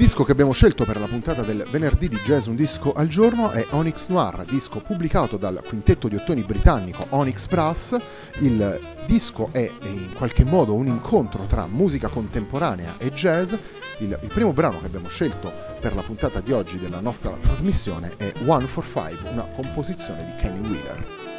Disco che abbiamo scelto per la puntata del venerdì di Jazz Un Disco al Giorno è Onyx Noir, disco pubblicato dal quintetto di ottoni britannico Onyx Brass. Il disco è in qualche modo un incontro tra musica contemporanea e jazz. Il, il primo brano che abbiamo scelto per la puntata di oggi della nostra trasmissione è One for Five, una composizione di Kenny Wheeler.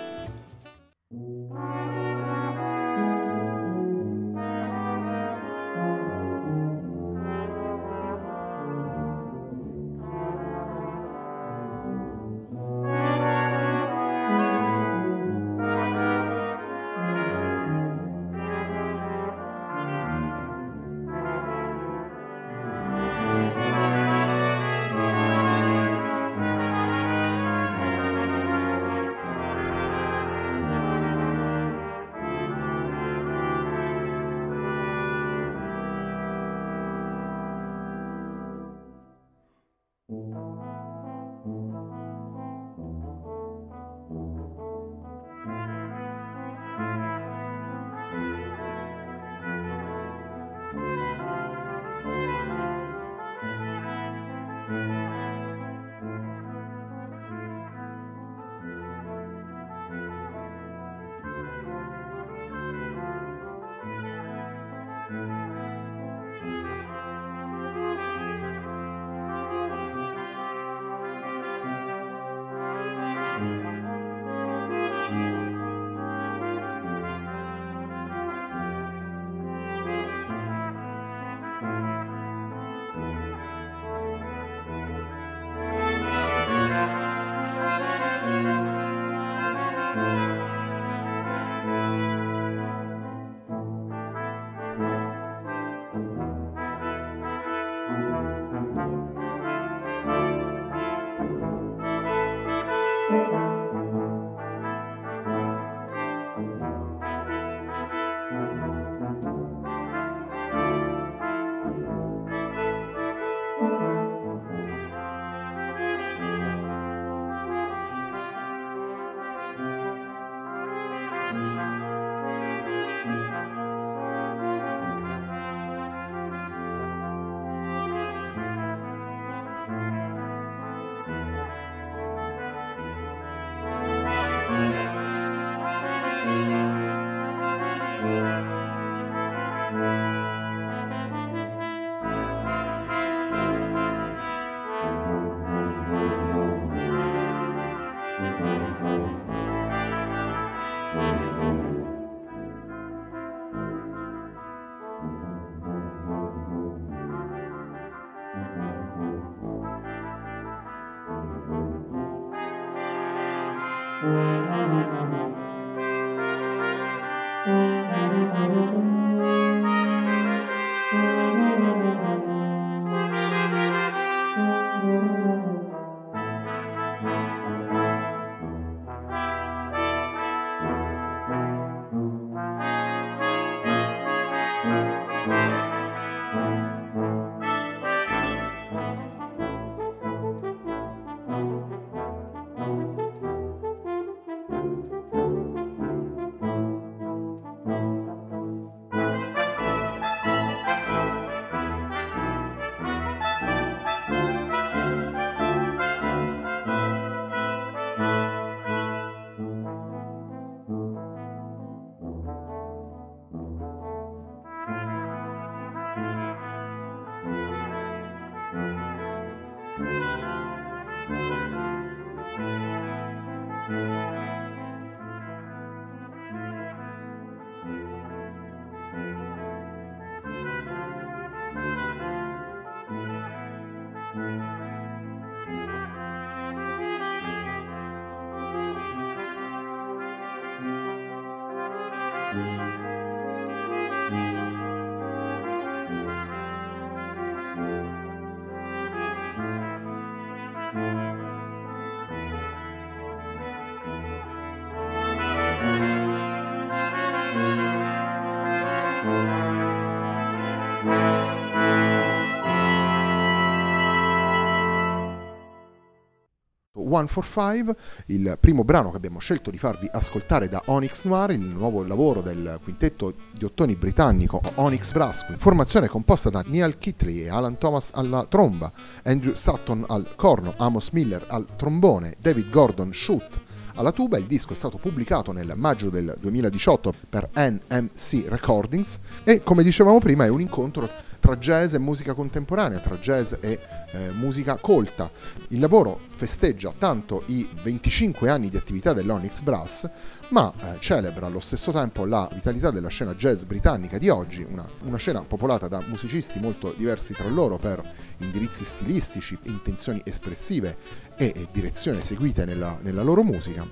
145, il primo brano che abbiamo scelto di farvi ascoltare da Onyx Noir, il nuovo lavoro del quintetto di ottoni britannico Onyx Brass, formazione composta da Neil Kitley e Alan Thomas alla tromba, Andrew Sutton al corno, Amos Miller al trombone, David Gordon shoot alla tuba. Il disco è stato pubblicato nel maggio del 2018 per NMC Recordings e come dicevamo prima è un incontro tra jazz e musica contemporanea, tra jazz e eh, musica colta. Il lavoro festeggia tanto i 25 anni di attività dell'Onyx Brass, ma eh, celebra allo stesso tempo la vitalità della scena jazz britannica di oggi, una, una scena popolata da musicisti molto diversi tra loro per indirizzi stilistici, intenzioni espressive e, e direzioni seguite nella, nella loro musica.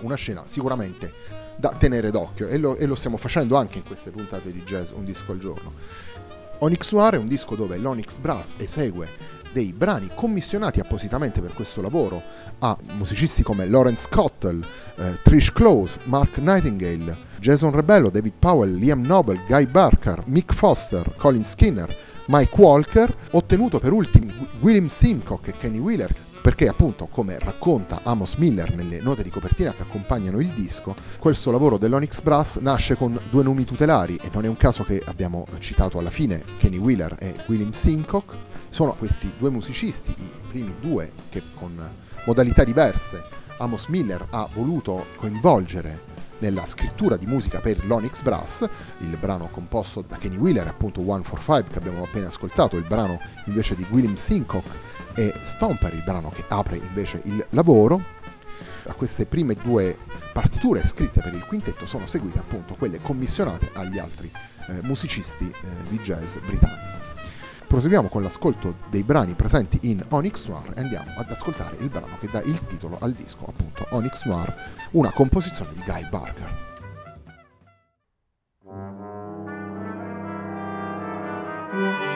Una scena sicuramente da tenere d'occhio e lo, e lo, stiamo facendo anche in queste puntate di jazz un disco al giorno. Onyx Noir è un disco dove l'Onyx Brass esegue dei brani commissionati appositamente per questo lavoro a musicisti come Lawrence Cottle, eh, Trish Close, Mark Nightingale, Jason Rebello, David Powell, Liam Noble, Guy Barker, Mick Foster, Colin Skinner, Mike Walker, ottenuto per ultimi William Simcock e Kenny Wheeler, perché appunto come racconta Amos Miller nelle note di copertina che accompagnano il disco, questo lavoro dell'Onyx Brass nasce con due nomi tutelari e non è un caso che abbiamo citato alla fine Kenny Wheeler e William Simcock, sono questi due musicisti, i primi due che con modalità diverse Amos Miller ha voluto coinvolgere nella scrittura di musica per l'Onyx Brass, il brano composto da Kenny Wheeler, appunto 145 che abbiamo appena ascoltato, il brano invece di William Sincock e Stomper, il brano che apre invece il lavoro. A queste prime due partiture scritte per il quintetto sono seguite appunto quelle commissionate agli altri eh, musicisti eh, di jazz britannici. Proseguiamo con l'ascolto dei brani presenti in Onyx Noir e andiamo ad ascoltare il brano che dà il titolo al disco, appunto Onyx Noir, una composizione di Guy Barker. Yeah.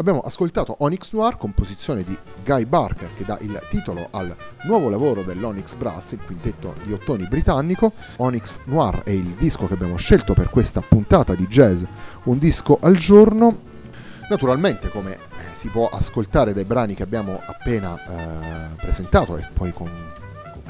Abbiamo ascoltato Onyx Noir, composizione di Guy Barker, che dà il titolo al nuovo lavoro dell'Onyx Brass, il quintetto di ottoni britannico. Onyx Noir è il disco che abbiamo scelto per questa puntata di jazz, un disco al giorno. Naturalmente, come eh, si può ascoltare dai brani che abbiamo appena eh, presentato e poi con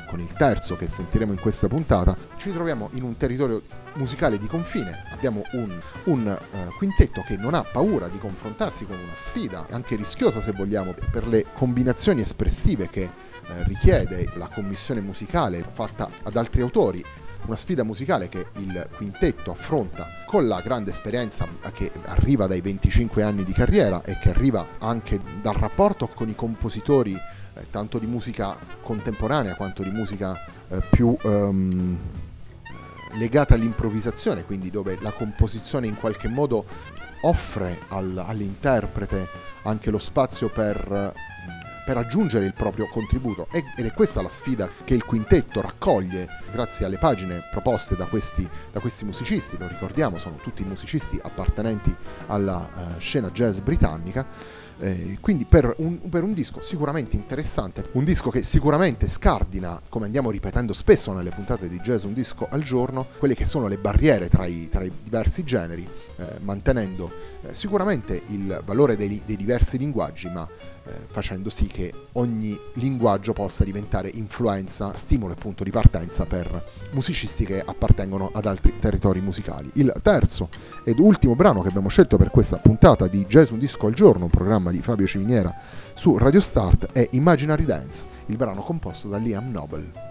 con il terzo che sentiremo in questa puntata, ci troviamo in un territorio musicale di confine. Abbiamo un, un uh, quintetto che non ha paura di confrontarsi con una sfida, anche rischiosa se vogliamo, per le combinazioni espressive che uh, richiede la commissione musicale fatta ad altri autori una sfida musicale che il quintetto affronta con la grande esperienza che arriva dai 25 anni di carriera e che arriva anche dal rapporto con i compositori eh, tanto di musica contemporanea quanto di musica eh, più ehm, legata all'improvvisazione, quindi dove la composizione in qualche modo offre al, all'interprete anche lo spazio per, per aggiungere il proprio contributo. Ed è questa la sfida che il quintetto raccoglie grazie alle pagine proposte da questi, da questi musicisti, lo ricordiamo sono tutti musicisti appartenenti alla uh, scena jazz britannica eh, quindi per un, per un, disco sicuramente interessante, un disco che sicuramente scardina, come andiamo ripetendo spesso nelle puntate di jazz un disco al giorno, quelle che sono le barriere tra i, tra i diversi generi, eh, mantenendo eh, sicuramente il valore dei, dei diversi linguaggi, ma facendo sì che ogni linguaggio possa diventare influenza, stimolo e punto di partenza per musicisti che appartengono ad altri territori musicali. Il terzo ed ultimo brano che abbiamo scelto per questa puntata di Jazz Un Disco al Giorno, un programma di Fabio Civiniera su Radio Start, è Imaginary Dance, il brano composto da Liam Noble.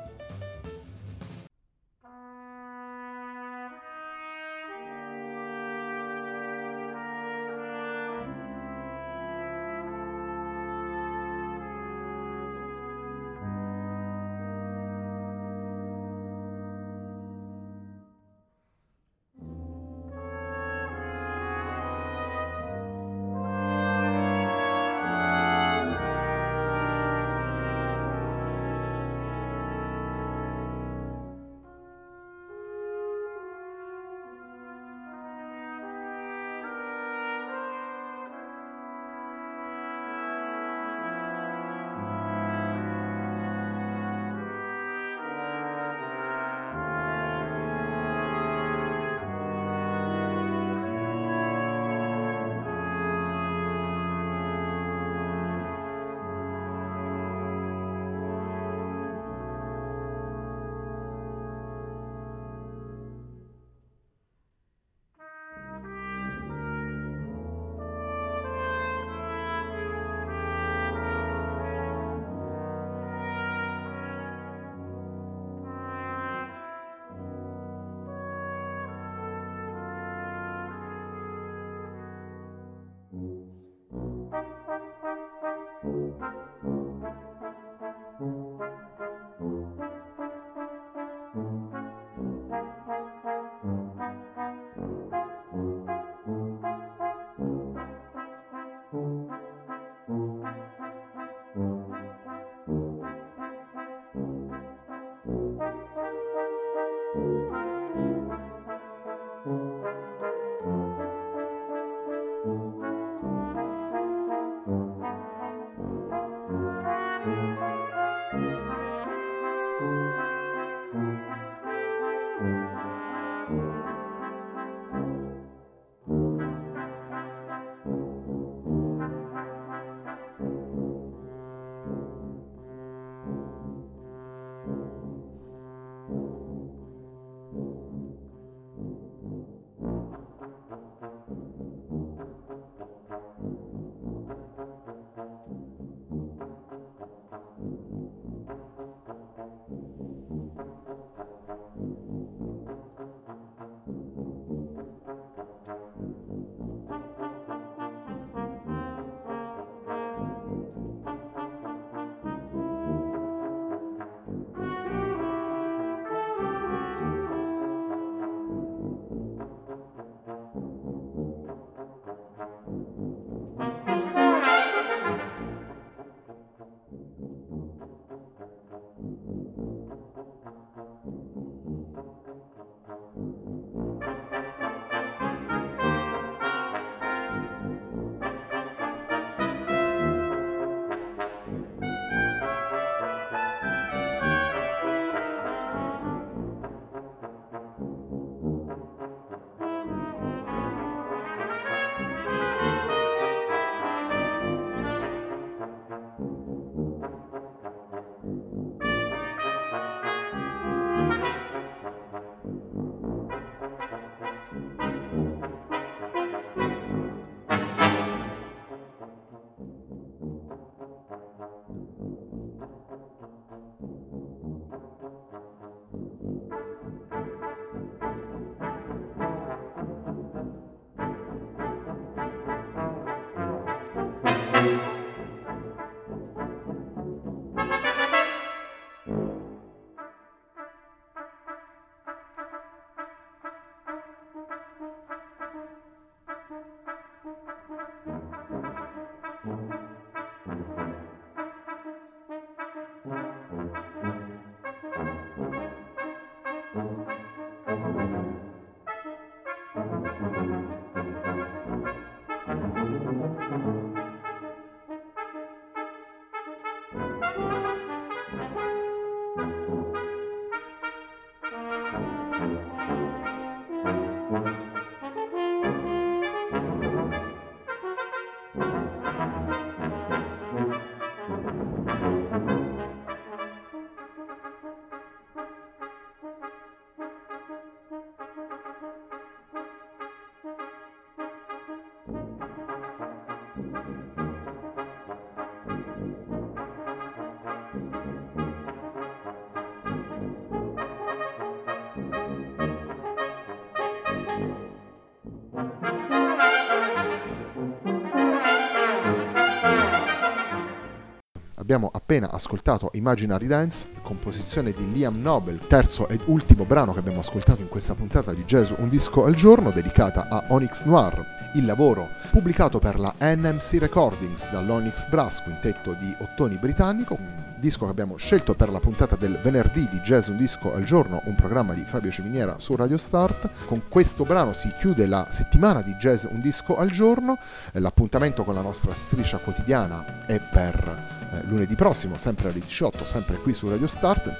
Abbiamo appena ascoltato Imaginary Dance, composizione di Liam Nobel, terzo ed ultimo brano che abbiamo ascoltato in questa puntata di Jazz Un Disco al Giorno, dedicata a Onyx Noir, il lavoro pubblicato per la NMC Recordings dall'Onyx Brass, quintetto di ottoni britannico, disco che abbiamo scelto per la puntata del venerdì di Jazz Un Disco al Giorno, un programma di Fabio Ciminiera su Radio Start. Con questo brano si chiude la settimana di Jazz Un Disco al Giorno, l'appuntamento con la nostra striscia quotidiana è per eh, lunedì prossimo, sempre alle 18, sempre qui su Radio Start.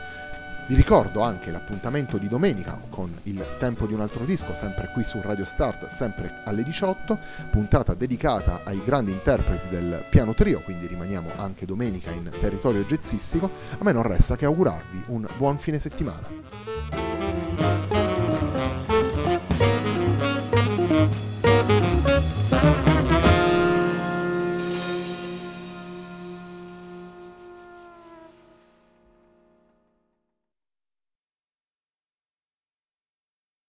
Vi ricordo anche l'appuntamento di domenica con il tempo di un altro disco, sempre qui su Radio Start, sempre alle 18, puntata dedicata ai grandi interpreti del piano trio, quindi rimaniamo anche domenica in territorio jazzistico. A me non resta che augurarvi un buon fine settimana.